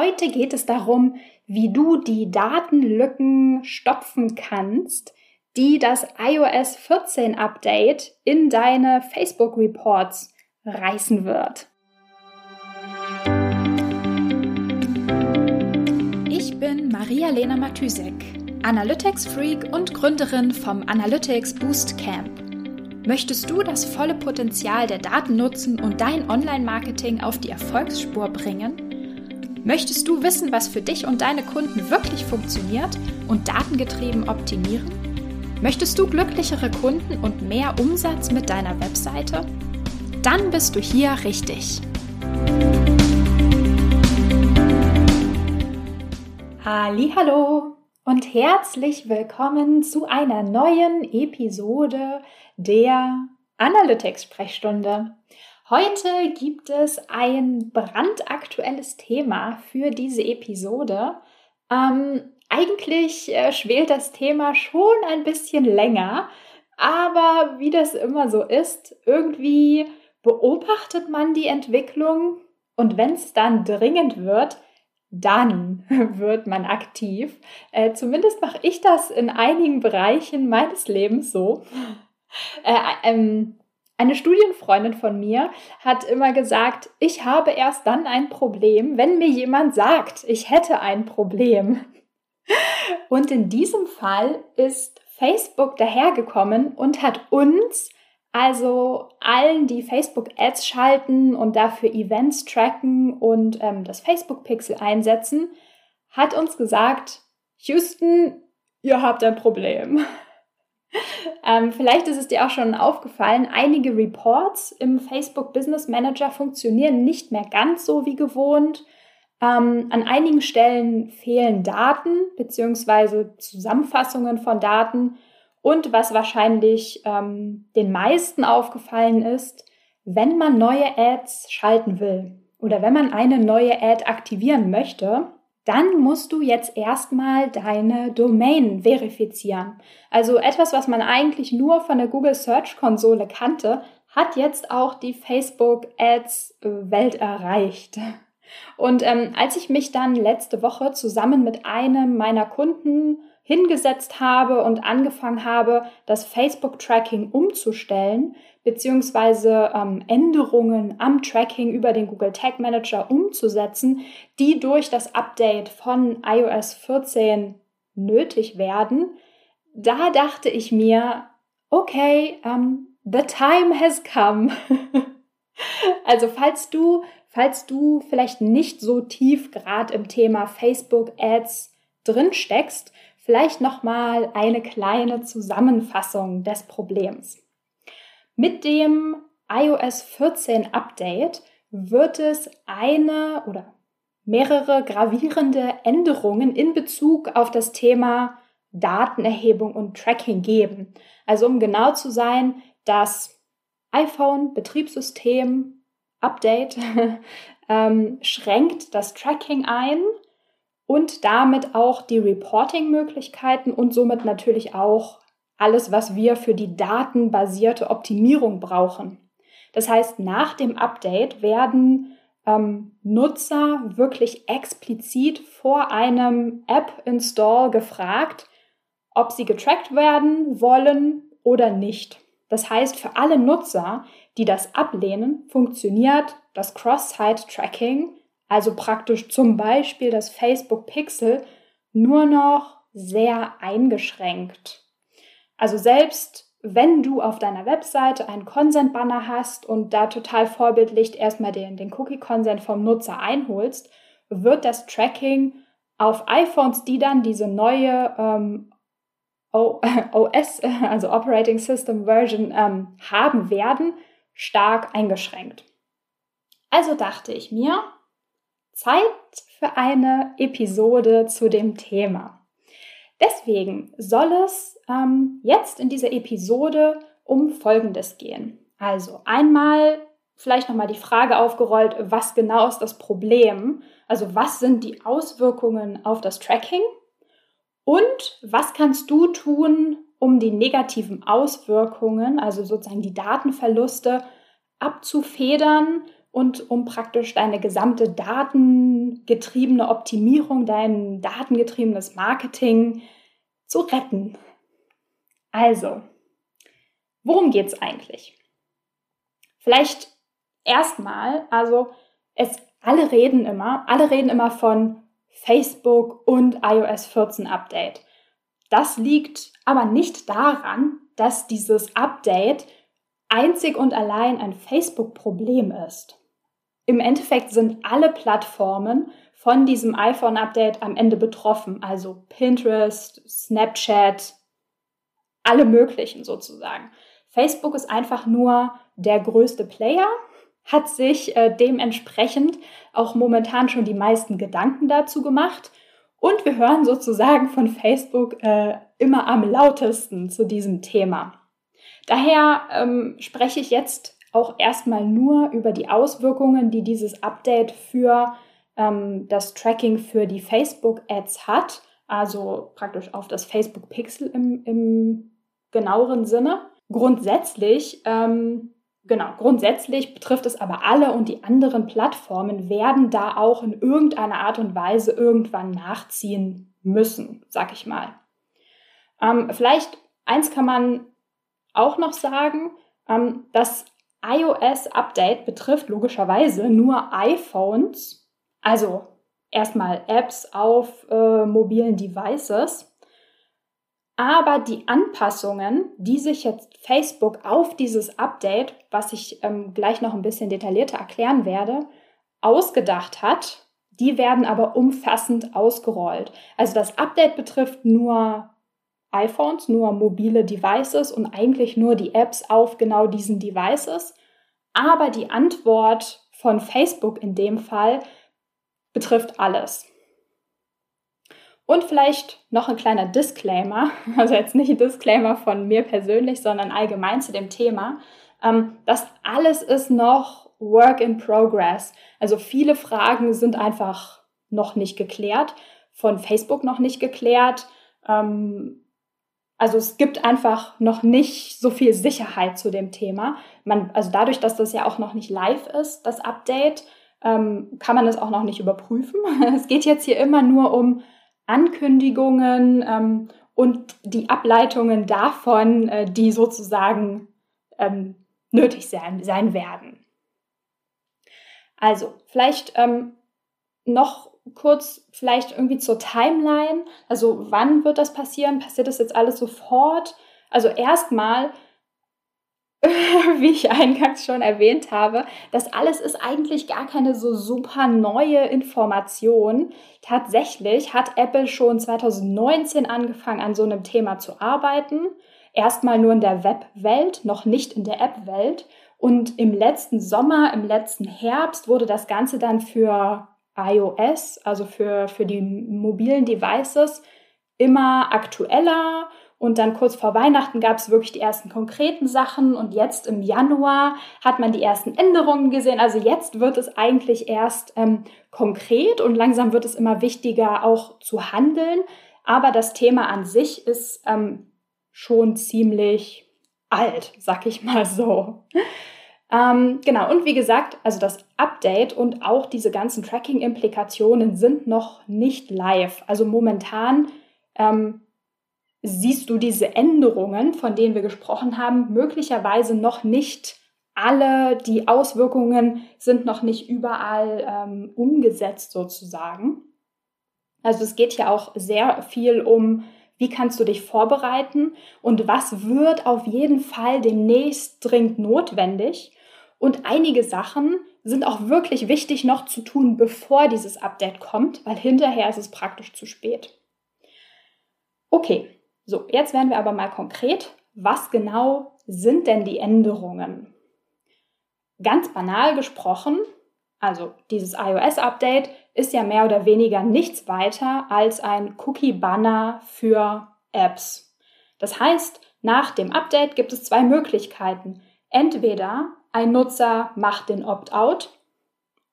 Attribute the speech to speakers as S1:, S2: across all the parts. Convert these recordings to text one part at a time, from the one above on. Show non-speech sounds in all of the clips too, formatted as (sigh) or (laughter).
S1: Heute geht es darum, wie du die Datenlücken stopfen kannst, die das iOS 14 Update in deine Facebook Reports reißen wird. Ich bin Maria-Lena Matysek, Analytics-Freak und Gründerin vom Analytics Boost Camp. Möchtest du das volle Potenzial der Daten nutzen und dein Online-Marketing auf die Erfolgsspur bringen? Möchtest du wissen, was für dich und deine Kunden wirklich funktioniert und datengetrieben optimieren? Möchtest du glücklichere Kunden und mehr Umsatz mit deiner Webseite? Dann bist du hier richtig. Hallo und herzlich willkommen zu einer neuen Episode der Analytics Sprechstunde. Heute gibt es ein brandaktuelles Thema für diese Episode. Ähm, eigentlich äh, schwelt das Thema schon ein bisschen länger, aber wie das immer so ist, irgendwie beobachtet man die Entwicklung und wenn es dann dringend wird, dann (laughs) wird man aktiv. Äh, zumindest mache ich das in einigen Bereichen meines Lebens so. Äh, ähm, eine Studienfreundin von mir hat immer gesagt, ich habe erst dann ein Problem, wenn mir jemand sagt, ich hätte ein Problem. Und in diesem Fall ist Facebook dahergekommen und hat uns, also allen, die Facebook-Ads schalten und dafür Events tracken und ähm, das Facebook-Pixel einsetzen, hat uns gesagt, Houston, ihr habt ein Problem. Ähm, vielleicht ist es dir auch schon aufgefallen, einige Reports im Facebook Business Manager funktionieren nicht mehr ganz so wie gewohnt. Ähm, an einigen Stellen fehlen Daten bzw. Zusammenfassungen von Daten. Und was wahrscheinlich ähm, den meisten aufgefallen ist, wenn man neue Ads schalten will oder wenn man eine neue Ad aktivieren möchte, dann musst du jetzt erstmal deine Domain verifizieren. Also etwas, was man eigentlich nur von der Google Search Konsole kannte, hat jetzt auch die Facebook Ads Welt erreicht. Und ähm, als ich mich dann letzte Woche zusammen mit einem meiner Kunden hingesetzt habe und angefangen habe, das Facebook-Tracking umzustellen, beziehungsweise ähm, Änderungen am Tracking über den Google Tag Manager umzusetzen, die durch das Update von iOS 14 nötig werden, da dachte ich mir, okay, um, ähm, the time has come. (laughs) also falls du, falls du vielleicht nicht so tief gerade im Thema Facebook Ads drin steckst, vielleicht noch mal eine kleine Zusammenfassung des Problems. Mit dem iOS 14 Update wird es eine oder mehrere gravierende Änderungen in Bezug auf das Thema Datenerhebung und Tracking geben. Also um genau zu sein, das iPhone Betriebssystem Update (laughs) ähm, schränkt das Tracking ein und damit auch die Reporting-Möglichkeiten und somit natürlich auch alles, was wir für die datenbasierte Optimierung brauchen. Das heißt, nach dem Update werden ähm, Nutzer wirklich explizit vor einem App-Install gefragt, ob sie getrackt werden wollen oder nicht. Das heißt, für alle Nutzer, die das ablehnen, funktioniert das Cross-Site-Tracking, also praktisch zum Beispiel das Facebook Pixel, nur noch sehr eingeschränkt. Also selbst wenn du auf deiner Webseite einen Consent-Banner hast und da total vorbildlich erstmal den, den Cookie-Consent vom Nutzer einholst, wird das Tracking auf iPhones, die dann diese neue ähm, OS, (laughs) also Operating System Version, ähm, haben werden, stark eingeschränkt. Also dachte ich mir, Zeit für eine Episode zu dem Thema. Deswegen soll es ähm, jetzt in dieser Episode um Folgendes gehen. Also einmal vielleicht nochmal die Frage aufgerollt, was genau ist das Problem? Also was sind die Auswirkungen auf das Tracking? Und was kannst du tun, um die negativen Auswirkungen, also sozusagen die Datenverluste, abzufedern und um praktisch deine gesamte datengetriebene Optimierung, dein datengetriebenes Marketing zu retten. Also, worum geht es eigentlich? Vielleicht erstmal, also es alle reden immer, alle reden immer von Facebook und iOS 14 Update. Das liegt aber nicht daran, dass dieses Update einzig und allein ein Facebook-Problem ist. Im Endeffekt sind alle Plattformen von diesem iPhone-Update am Ende betroffen, also Pinterest, Snapchat, alle möglichen sozusagen. Facebook ist einfach nur der größte Player, hat sich äh, dementsprechend auch momentan schon die meisten Gedanken dazu gemacht. Und wir hören sozusagen von Facebook äh, immer am lautesten zu diesem Thema. Daher ähm, spreche ich jetzt auch erstmal nur über die Auswirkungen, die dieses Update für ähm, das Tracking für die Facebook-Ads hat, also praktisch auf das Facebook-Pixel im, im genaueren Sinne. Grundsätzlich, ähm, genau, grundsätzlich betrifft es aber alle und die anderen Plattformen werden da auch in irgendeiner Art und Weise irgendwann nachziehen müssen, sag ich mal. Ähm, vielleicht eins kann man auch noch sagen, ähm, das iOS-Update betrifft logischerweise nur iPhones, also erstmal Apps auf äh, mobilen Devices. Aber die Anpassungen, die sich jetzt Facebook auf dieses Update, was ich ähm, gleich noch ein bisschen detaillierter erklären werde, ausgedacht hat, die werden aber umfassend ausgerollt. Also das Update betrifft nur iPhones, nur mobile Devices und eigentlich nur die Apps auf genau diesen Devices. Aber die Antwort von Facebook in dem Fall betrifft alles. Und vielleicht noch ein kleiner Disclaimer, (laughs) also jetzt nicht ein Disclaimer von mir persönlich, sondern allgemein zu dem Thema. Ähm, das alles ist noch Work in Progress. Also viele Fragen sind einfach noch nicht geklärt, von Facebook noch nicht geklärt. Ähm, also es gibt einfach noch nicht so viel Sicherheit zu dem Thema. Man, also dadurch, dass das ja auch noch nicht live ist, das Update, ähm, kann man es auch noch nicht überprüfen. (laughs) Es geht jetzt hier immer nur um Ankündigungen ähm, und die Ableitungen davon, äh, die sozusagen ähm, nötig sein, sein werden. Also vielleicht ähm, noch kurz vielleicht irgendwie zur Timeline. Also wann wird das passieren? Passiert das jetzt alles sofort? Also erstmal, (laughs) wie ich eingangs schon erwähnt habe, das alles ist eigentlich gar keine so super neue Information. Tatsächlich hat Apple schon 2019 angefangen, an so einem Thema zu arbeiten. Erstmal nur in der Webwelt, noch nicht in der App-Welt. Und im letzten Sommer, im letzten Herbst wurde das Ganze dann für iOS, also für, für die mobilen Devices, immer aktueller. Und dann kurz vor Weihnachten gab es wirklich die ersten konkreten Sachen. Und jetzt im Januar hat man die ersten Änderungen gesehen. Also jetzt wird es eigentlich erst ähm, konkret und langsam wird es immer wichtiger, auch zu handeln. Aber das Thema an sich ist ähm, schon ziemlich alt, sag ich mal so. (laughs) Ähm, genau, und wie gesagt, also das Update und auch diese ganzen Tracking-Implikationen sind noch nicht live. Also momentan ähm, siehst du diese Änderungen, von denen wir gesprochen haben, möglicherweise noch nicht alle. Die Auswirkungen sind noch nicht überall ähm, umgesetzt sozusagen. Also es geht ja auch sehr viel um wie kannst du dich vorbereiten und was wird auf jeden Fall demnächst dringend notwendig? Und einige Sachen sind auch wirklich wichtig noch zu tun, bevor dieses Update kommt, weil hinterher ist es praktisch zu spät. Okay, so, jetzt werden wir aber mal konkret. Was genau sind denn die Änderungen? Ganz banal gesprochen, also dieses iOS-Update ist ja mehr oder weniger nichts weiter als ein Cookie-Banner für Apps. Das heißt, nach dem Update gibt es zwei Möglichkeiten. Entweder ein Nutzer macht den Opt-out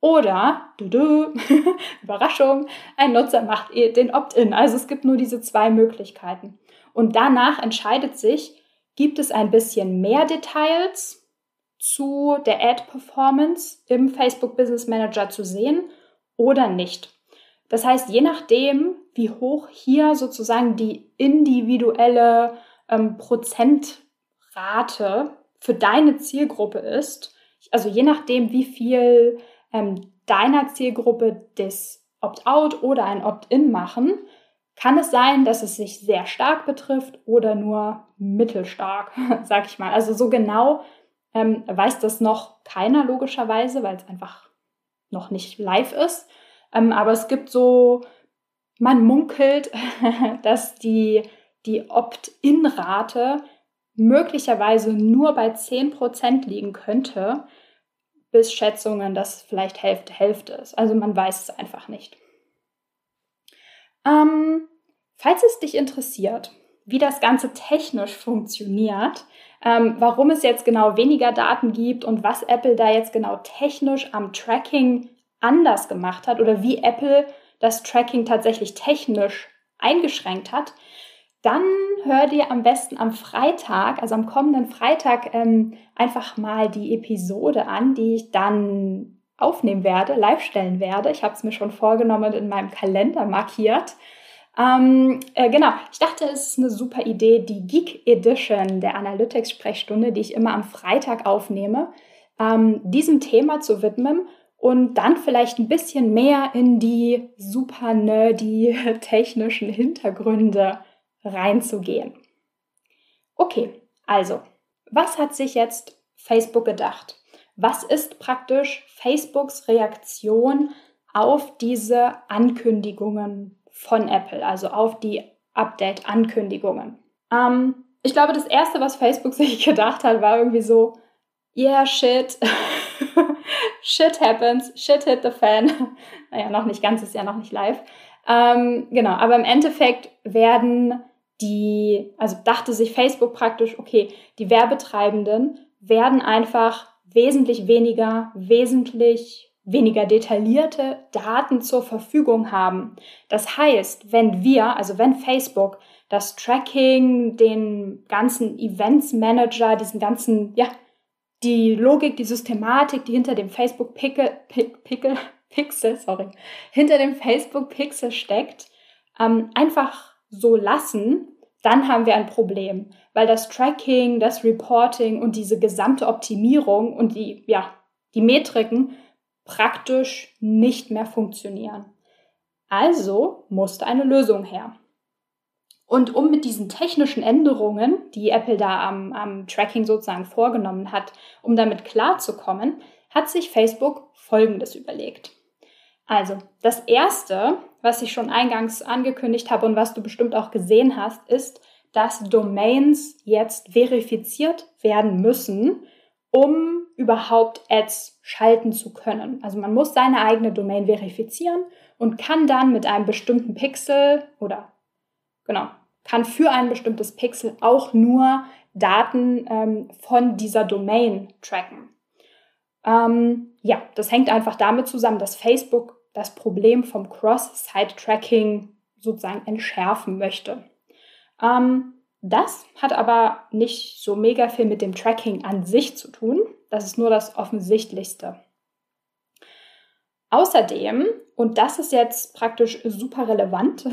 S1: oder, du, du, (laughs) Überraschung, ein Nutzer macht den Opt-in. Also es gibt nur diese zwei Möglichkeiten. Und danach entscheidet sich, gibt es ein bisschen mehr Details zu der Ad-Performance im Facebook Business Manager zu sehen oder nicht. Das heißt, je nachdem, wie hoch hier sozusagen die individuelle ähm, Prozentrate für deine Zielgruppe ist, also je nachdem, wie viel ähm, deiner Zielgruppe das Opt-out oder ein Opt-in machen, kann es sein, dass es sich sehr stark betrifft oder nur mittelstark, (laughs) sag ich mal. Also so genau ähm, weiß das noch keiner logischerweise, weil es einfach noch nicht live ist. Ähm, aber es gibt so, man munkelt, (laughs) dass die, die Opt-in-Rate möglicherweise nur bei 10% liegen könnte, bis Schätzungen, dass vielleicht Hälfte Hälfte ist. Also man weiß es einfach nicht. Ähm, falls es dich interessiert, wie das Ganze technisch funktioniert, ähm, warum es jetzt genau weniger Daten gibt und was Apple da jetzt genau technisch am Tracking anders gemacht hat oder wie Apple das Tracking tatsächlich technisch eingeschränkt hat, dann hör dir am besten am Freitag, also am kommenden Freitag, ähm, einfach mal die Episode an, die ich dann aufnehmen werde, live stellen werde. Ich habe es mir schon vorgenommen und in meinem Kalender markiert. Ähm, äh, genau, ich dachte, es ist eine super Idee, die Geek Edition der Analytics-Sprechstunde, die ich immer am Freitag aufnehme, ähm, diesem Thema zu widmen und dann vielleicht ein bisschen mehr in die super nerdy (laughs) technischen Hintergründe reinzugehen. Okay, also, was hat sich jetzt Facebook gedacht? Was ist praktisch Facebooks Reaktion auf diese Ankündigungen von Apple, also auf die Update-Ankündigungen? Ähm, ich glaube, das Erste, was Facebook (laughs) sich gedacht hat, war irgendwie so, yeah, shit, (laughs) shit happens, shit hit the fan. (laughs) naja, noch nicht ganz, ist ja noch nicht live. Ähm, genau, aber im Endeffekt werden die, also dachte sich Facebook praktisch, okay, die Werbetreibenden werden einfach wesentlich weniger, wesentlich weniger detaillierte Daten zur Verfügung haben. Das heißt, wenn wir, also wenn Facebook das Tracking, den ganzen Events Manager, diesen ganzen, ja, die Logik, die Systematik, die hinter dem Facebook Pickel, Pickel, (laughs) Pixel, sorry, hinter dem Facebook Pixel steckt, ähm, einfach so lassen, dann haben wir ein Problem, weil das Tracking, das Reporting und diese gesamte Optimierung und die, ja, die Metriken praktisch nicht mehr funktionieren. Also musste eine Lösung her. Und um mit diesen technischen Änderungen, die Apple da am, am Tracking sozusagen vorgenommen hat, um damit klarzukommen, hat sich Facebook Folgendes überlegt. Also, das erste, was ich schon eingangs angekündigt habe und was du bestimmt auch gesehen hast, ist, dass Domains jetzt verifiziert werden müssen, um überhaupt Ads schalten zu können. Also man muss seine eigene Domain verifizieren und kann dann mit einem bestimmten Pixel oder genau, kann für ein bestimmtes Pixel auch nur Daten ähm, von dieser Domain tracken. Ähm, ja, das hängt einfach damit zusammen, dass Facebook das Problem vom Cross-Site-Tracking sozusagen entschärfen möchte. Ähm, das hat aber nicht so mega viel mit dem Tracking an sich zu tun. Das ist nur das Offensichtlichste. Außerdem, und das ist jetzt praktisch super relevant,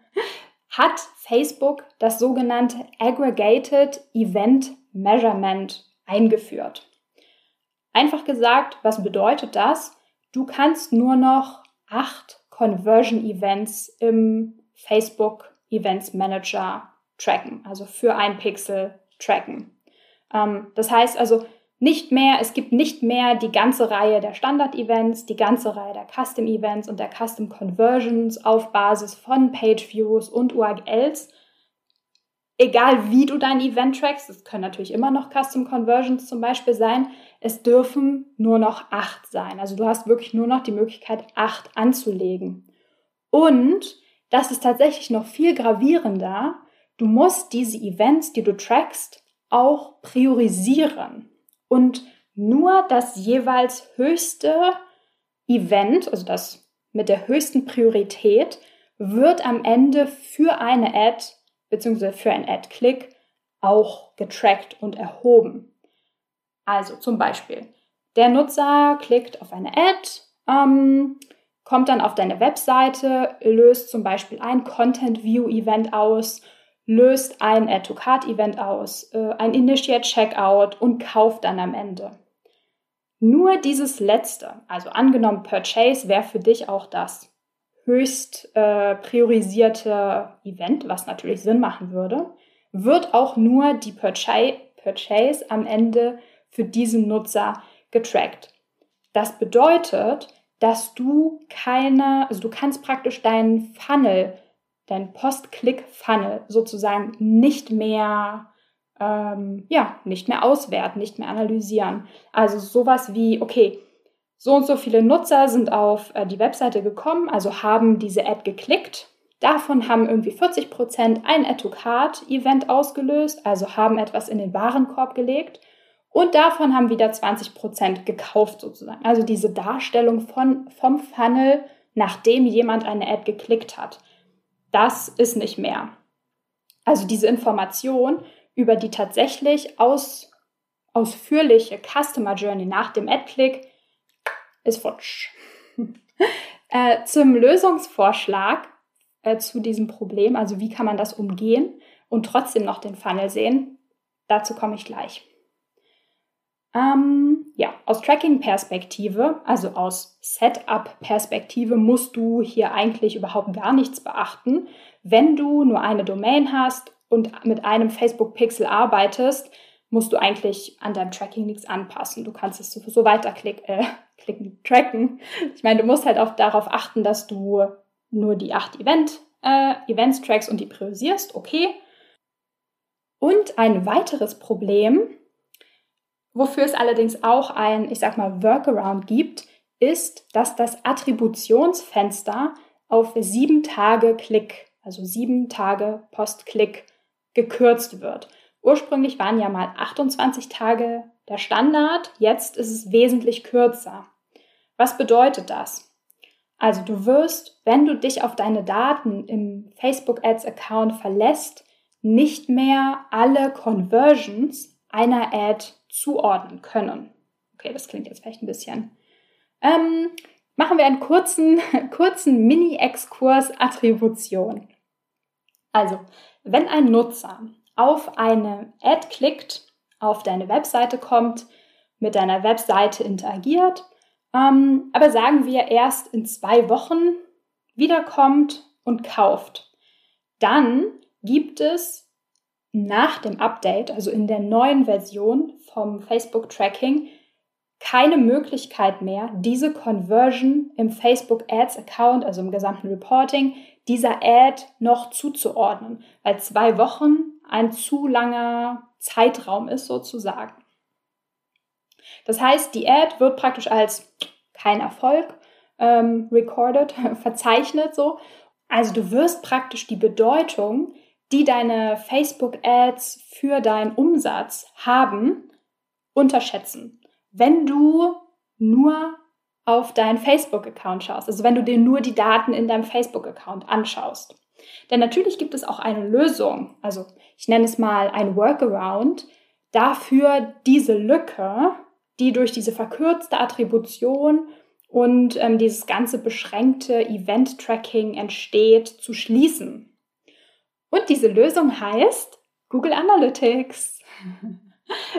S1: (laughs) hat Facebook das sogenannte Aggregated Event Measurement eingeführt. Einfach gesagt, was bedeutet das? Du kannst nur noch acht Conversion Events im Facebook Events Manager tracken, also für ein Pixel tracken. Ähm, das heißt also nicht mehr, es gibt nicht mehr die ganze Reihe der Standard-Events, die ganze Reihe der Custom-Events und der Custom Conversions auf Basis von Page-Views und URLs, egal wie du dein Event trackst, es können natürlich immer noch Custom Conversions zum Beispiel sein, es dürfen nur noch acht sein. Also du hast wirklich nur noch die Möglichkeit, acht anzulegen. Und das ist tatsächlich noch viel gravierender. Du musst diese Events, die du trackst, auch priorisieren. Und nur das jeweils höchste Event, also das mit der höchsten Priorität, wird am Ende für eine Ad bzw. für einen Ad-Click auch getrackt und erhoben. Also zum Beispiel, der Nutzer klickt auf eine Ad, ähm, kommt dann auf deine Webseite, löst zum Beispiel ein Content View Event aus, löst ein Add to Cart Event aus, äh, ein Initiate Checkout und kauft dann am Ende. Nur dieses letzte, also angenommen Purchase, wäre für dich auch das höchst äh, priorisierte Event, was natürlich Sinn machen würde, wird auch nur die Purchase, Purchase am Ende für diesen Nutzer getrackt. Das bedeutet, dass du keine, also du kannst praktisch deinen Funnel, deinen Post-Click-Funnel sozusagen nicht mehr, ähm, ja, nicht mehr auswerten, nicht mehr analysieren. Also sowas wie, okay, so und so viele Nutzer sind auf äh, die Webseite gekommen, also haben diese Ad geklickt. Davon haben irgendwie 40 Prozent ein Add-to-Card-Event ausgelöst, also haben etwas in den Warenkorb gelegt. Und davon haben wieder 20 Prozent gekauft sozusagen. Also diese Darstellung von, vom Funnel, nachdem jemand eine Ad geklickt hat. Das ist nicht mehr. Also diese Information über die tatsächlich aus, ausführliche Customer Journey nach dem Ad-Click ist futsch. (laughs) äh, zum Lösungsvorschlag äh, zu diesem Problem, also wie kann man das umgehen und trotzdem noch den Funnel sehen, dazu komme ich gleich. Ähm, ja, aus Tracking-Perspektive, also aus Setup-Perspektive, musst du hier eigentlich überhaupt gar nichts beachten. Wenn du nur eine Domain hast und mit einem Facebook-Pixel arbeitest, musst du eigentlich an deinem Tracking nichts anpassen. Du kannst es so weiterklicken, äh, (laughs) klicken, tracken. Ich meine, du musst halt auch darauf achten, dass du nur die acht Event, äh, Events trackst und die priorisierst, okay. Und ein weiteres Problem, Wofür es allerdings auch ein, ich sag mal, Workaround gibt, ist, dass das Attributionsfenster auf sieben Tage Klick, also sieben Tage Post-Klick gekürzt wird. Ursprünglich waren ja mal 28 Tage der Standard, jetzt ist es wesentlich kürzer. Was bedeutet das? Also du wirst, wenn du dich auf deine Daten im Facebook Ads Account verlässt, nicht mehr alle Conversions einer Ad zuordnen können. Okay, das klingt jetzt vielleicht ein bisschen. Ähm, machen wir einen kurzen, (laughs) kurzen Mini-Exkurs Attribution. Also, wenn ein Nutzer auf eine Ad klickt, auf deine Webseite kommt, mit deiner Webseite interagiert, ähm, aber sagen wir erst in zwei Wochen wiederkommt und kauft, dann gibt es nach dem Update, also in der neuen Version vom Facebook Tracking, keine Möglichkeit mehr, diese Conversion im Facebook Ads Account, also im gesamten Reporting, dieser Ad noch zuzuordnen, weil zwei Wochen ein zu langer Zeitraum ist sozusagen. Das heißt, die Ad wird praktisch als kein Erfolg ähm, recorded, (laughs) verzeichnet so. Also du wirst praktisch die Bedeutung die deine Facebook-Ads für deinen Umsatz haben, unterschätzen. Wenn du nur auf deinen Facebook-Account schaust, also wenn du dir nur die Daten in deinem Facebook-Account anschaust. Denn natürlich gibt es auch eine Lösung, also ich nenne es mal ein Workaround, dafür diese Lücke, die durch diese verkürzte Attribution und ähm, dieses ganze beschränkte Event-Tracking entsteht, zu schließen. Und diese Lösung heißt Google Analytics.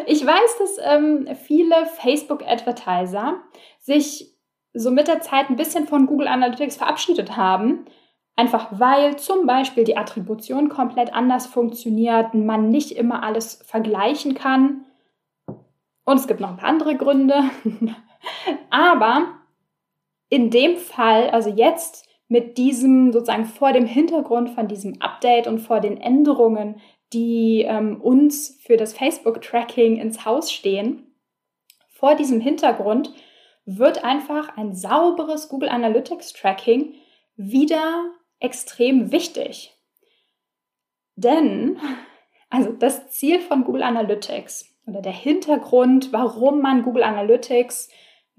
S1: Ich weiß, dass ähm, viele Facebook-Advertiser sich so mit der Zeit ein bisschen von Google Analytics verabschiedet haben, einfach weil zum Beispiel die Attribution komplett anders funktioniert, man nicht immer alles vergleichen kann. Und es gibt noch ein paar andere Gründe. (laughs) Aber in dem Fall, also jetzt mit diesem sozusagen vor dem Hintergrund von diesem Update und vor den Änderungen, die ähm, uns für das Facebook-Tracking ins Haus stehen, vor diesem Hintergrund wird einfach ein sauberes Google Analytics Tracking wieder extrem wichtig. Denn, also das Ziel von Google Analytics oder der Hintergrund, warum man Google Analytics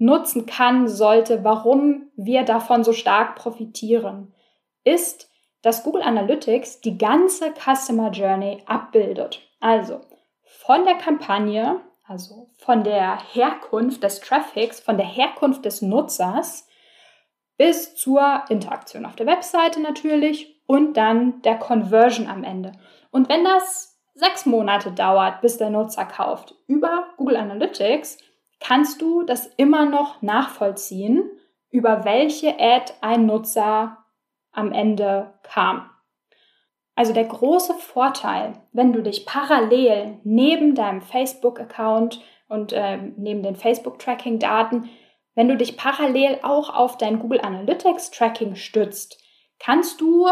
S1: nutzen kann, sollte, warum wir davon so stark profitieren, ist, dass Google Analytics die ganze Customer Journey abbildet. Also von der Kampagne, also von der Herkunft des Traffics, von der Herkunft des Nutzers bis zur Interaktion auf der Webseite natürlich und dann der Conversion am Ende. Und wenn das sechs Monate dauert, bis der Nutzer kauft, über Google Analytics kannst du das immer noch nachvollziehen, über welche Ad ein Nutzer am Ende kam. Also der große Vorteil, wenn du dich parallel neben deinem Facebook-Account und äh, neben den Facebook-Tracking-Daten, wenn du dich parallel auch auf dein Google Analytics-Tracking stützt, kannst du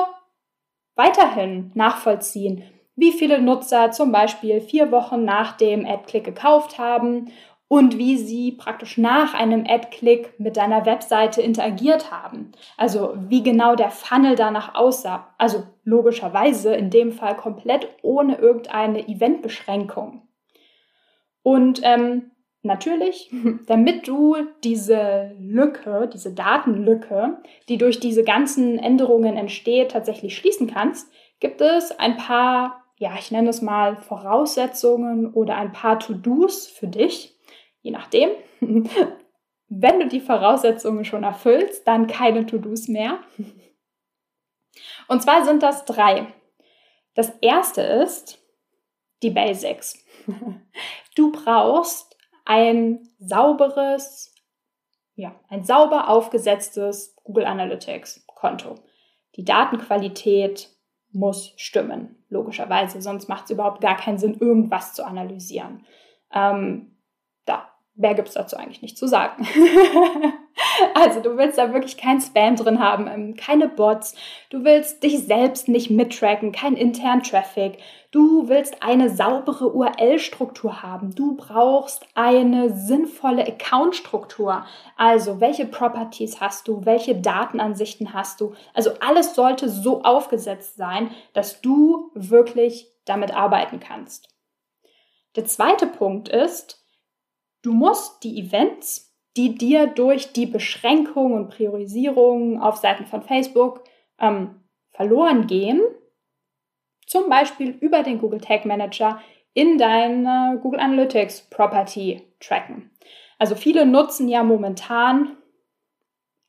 S1: weiterhin nachvollziehen, wie viele Nutzer zum Beispiel vier Wochen nach dem Ad-Click gekauft haben und wie sie praktisch nach einem Ad-Click mit deiner Webseite interagiert haben. Also wie genau der Funnel danach aussah. Also logischerweise in dem Fall komplett ohne irgendeine Eventbeschränkung. Und ähm, natürlich, (laughs) damit du diese Lücke, diese Datenlücke, die durch diese ganzen Änderungen entsteht, tatsächlich schließen kannst, gibt es ein paar, ja, ich nenne es mal Voraussetzungen oder ein paar To-Dos für dich, je nachdem. (laughs) Wenn du die Voraussetzungen schon erfüllst, dann keine To-Dos mehr. Und zwar sind das drei. Das erste ist die Basics. Du brauchst ein sauberes, ja, ein sauber aufgesetztes Google Analytics Konto. Die Datenqualität muss stimmen, logischerweise, sonst macht es überhaupt gar keinen Sinn, irgendwas zu analysieren. Ähm, mehr gibt es dazu eigentlich nicht zu sagen. (laughs) also du willst da wirklich kein Spam drin haben, ähm, keine Bots, du willst dich selbst nicht mittracken, kein internen Traffic, du willst eine saubere URL-Struktur haben, du brauchst eine sinnvolle Account-Struktur. Also welche Properties hast du, welche Datenansichten hast du. Also alles sollte so aufgesetzt sein, dass du wirklich damit arbeiten kannst. Der zweite Punkt ist, Du musst die Events, die dir durch die Beschränkung und Priorisierung auf Seiten von Facebook ähm, verloren gehen, zum Beispiel über den Google Tag Manager in deine Google Analytics Property tracken. Also viele nutzen ja momentan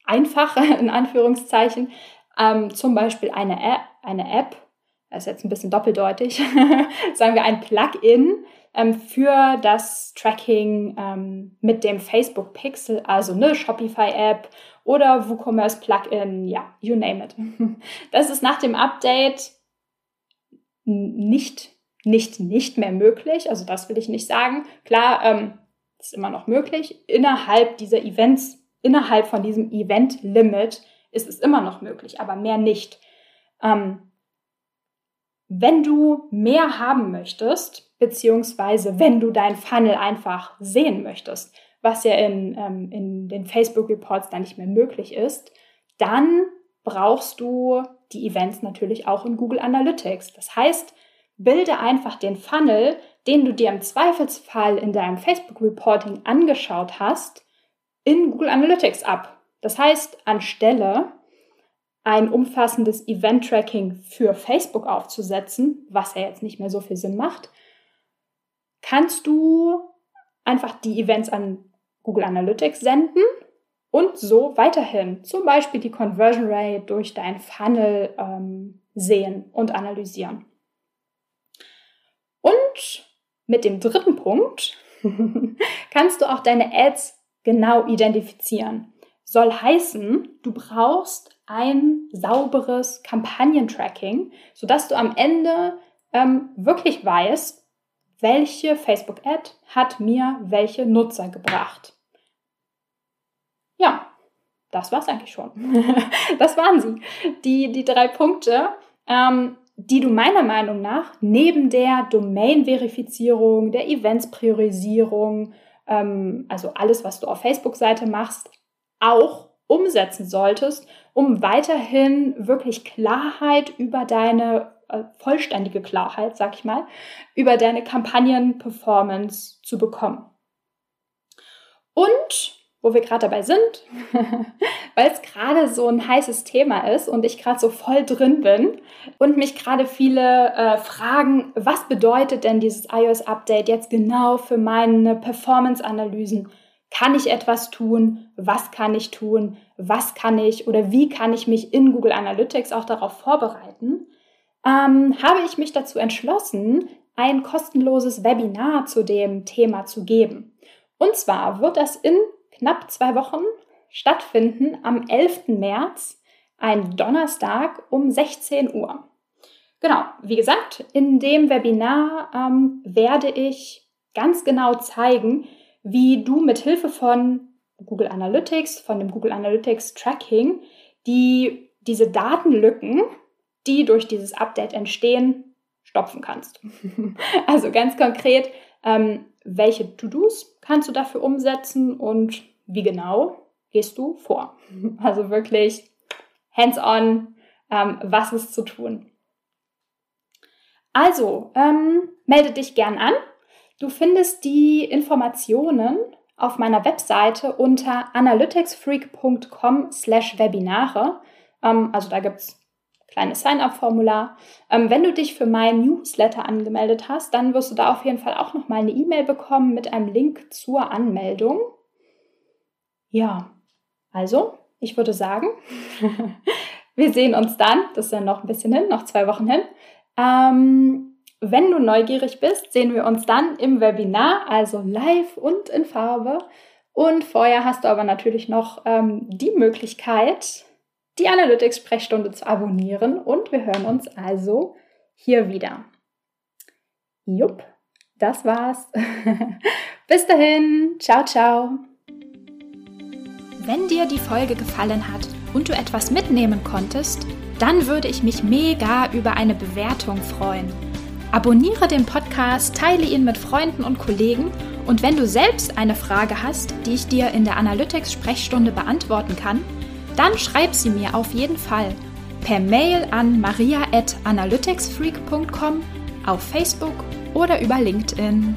S1: einfach (laughs) in Anführungszeichen ähm, zum Beispiel eine App, eine App, das ist jetzt ein bisschen doppeldeutig, (laughs) sagen wir ein Plugin, ähm, für das Tracking ähm, mit dem Facebook Pixel, also eine Shopify-App oder WooCommerce Plugin, ja, you name it. (laughs) Das ist nach dem Update nicht, nicht, nicht mehr möglich. Also das will ich nicht sagen. Klar, ähm, ist immer noch möglich. Innerhalb dieser Events, innerhalb von diesem Event-Limit ist es immer noch möglich, aber mehr nicht. Ähm, wenn du mehr haben möchtest, beziehungsweise wenn du dein Funnel einfach sehen möchtest, was ja in, ähm, in den Facebook Reports dann nicht mehr möglich ist, dann brauchst du die Events natürlich auch in Google Analytics. Das heißt, bilde einfach den Funnel, den du dir im Zweifelsfall in deinem Facebook Reporting angeschaut hast, in Google Analytics ab. Das heißt, anstelle ein umfassendes Event-Tracking für Facebook aufzusetzen, was ja jetzt nicht mehr so viel Sinn macht, kannst du einfach die Events an Google Analytics senden und so weiterhin zum Beispiel die Conversion Rate durch dein Funnel ähm, sehen und analysieren. Und mit dem dritten Punkt (laughs) kannst du auch deine Ads genau identifizieren. Soll heißen, du brauchst ein sauberes Kampagnentracking, sodass du am Ende ähm, wirklich weißt, welche Facebook-Ad hat mir welche Nutzer gebracht. Ja, das war's eigentlich schon. (laughs) das waren sie. Die, die drei Punkte, ähm, die du meiner Meinung nach neben der Domain-Verifizierung, der Events-Priorisierung, ähm, also alles, was du auf Facebook-Seite machst, auch umsetzen solltest, um weiterhin wirklich Klarheit über deine äh, vollständige Klarheit, sag ich mal, über deine Kampagnen-Performance zu bekommen. Und wo wir gerade dabei sind, (laughs) weil es gerade so ein heißes Thema ist und ich gerade so voll drin bin und mich gerade viele äh, fragen, was bedeutet denn dieses iOS-Update jetzt genau für meine Performance-Analysen? Kann ich etwas tun? Was kann ich tun? Was kann ich oder wie kann ich mich in Google Analytics auch darauf vorbereiten? Ähm, habe ich mich dazu entschlossen, ein kostenloses Webinar zu dem Thema zu geben. Und zwar wird das in knapp zwei Wochen stattfinden am 11. März, ein Donnerstag um 16 Uhr. Genau, wie gesagt, in dem Webinar ähm, werde ich ganz genau zeigen, wie du mit Hilfe von Google Analytics, von dem Google Analytics Tracking, die diese Datenlücken, die durch dieses Update entstehen, stopfen kannst. (laughs) also ganz konkret, ähm, welche To-Dos kannst du dafür umsetzen und wie genau gehst du vor? (laughs) Also wirklich hands-on, ähm, was ist zu tun. Also, ähm, melde dich gern an. Du findest die Informationen auf meiner Webseite unter analyticsfreak.com slash Webinare. Ähm, also da gibt es kleines Sign-up-Formular. Ähm, wenn du dich für mein Newsletter angemeldet hast, dann wirst du da auf jeden Fall auch nochmal eine E-Mail bekommen mit einem Link zur Anmeldung. Ja, also, ich würde sagen, (laughs) wir sehen uns dann, das ist ja noch ein bisschen hin, noch zwei Wochen hin. Ähm, wenn du neugierig bist, sehen wir uns dann im Webinar, also live und in Farbe. Und vorher hast du aber natürlich noch ähm, die Möglichkeit, die Analytics-Sprechstunde zu abonnieren. Und wir hören uns also hier wieder. Jupp, das war's. (laughs) Bis dahin. Ciao, ciao. Wenn dir die Folge gefallen hat und du etwas mitnehmen konntest, dann würde ich mich mega über eine Bewertung freuen. Abonniere den Podcast, teile ihn mit Freunden und Kollegen und wenn du selbst eine Frage hast, die ich dir in der Analytics-Sprechstunde beantworten kann, dann schreib sie mir auf jeden Fall per Mail an maria@analyticsfreak.com, auf Facebook oder über LinkedIn.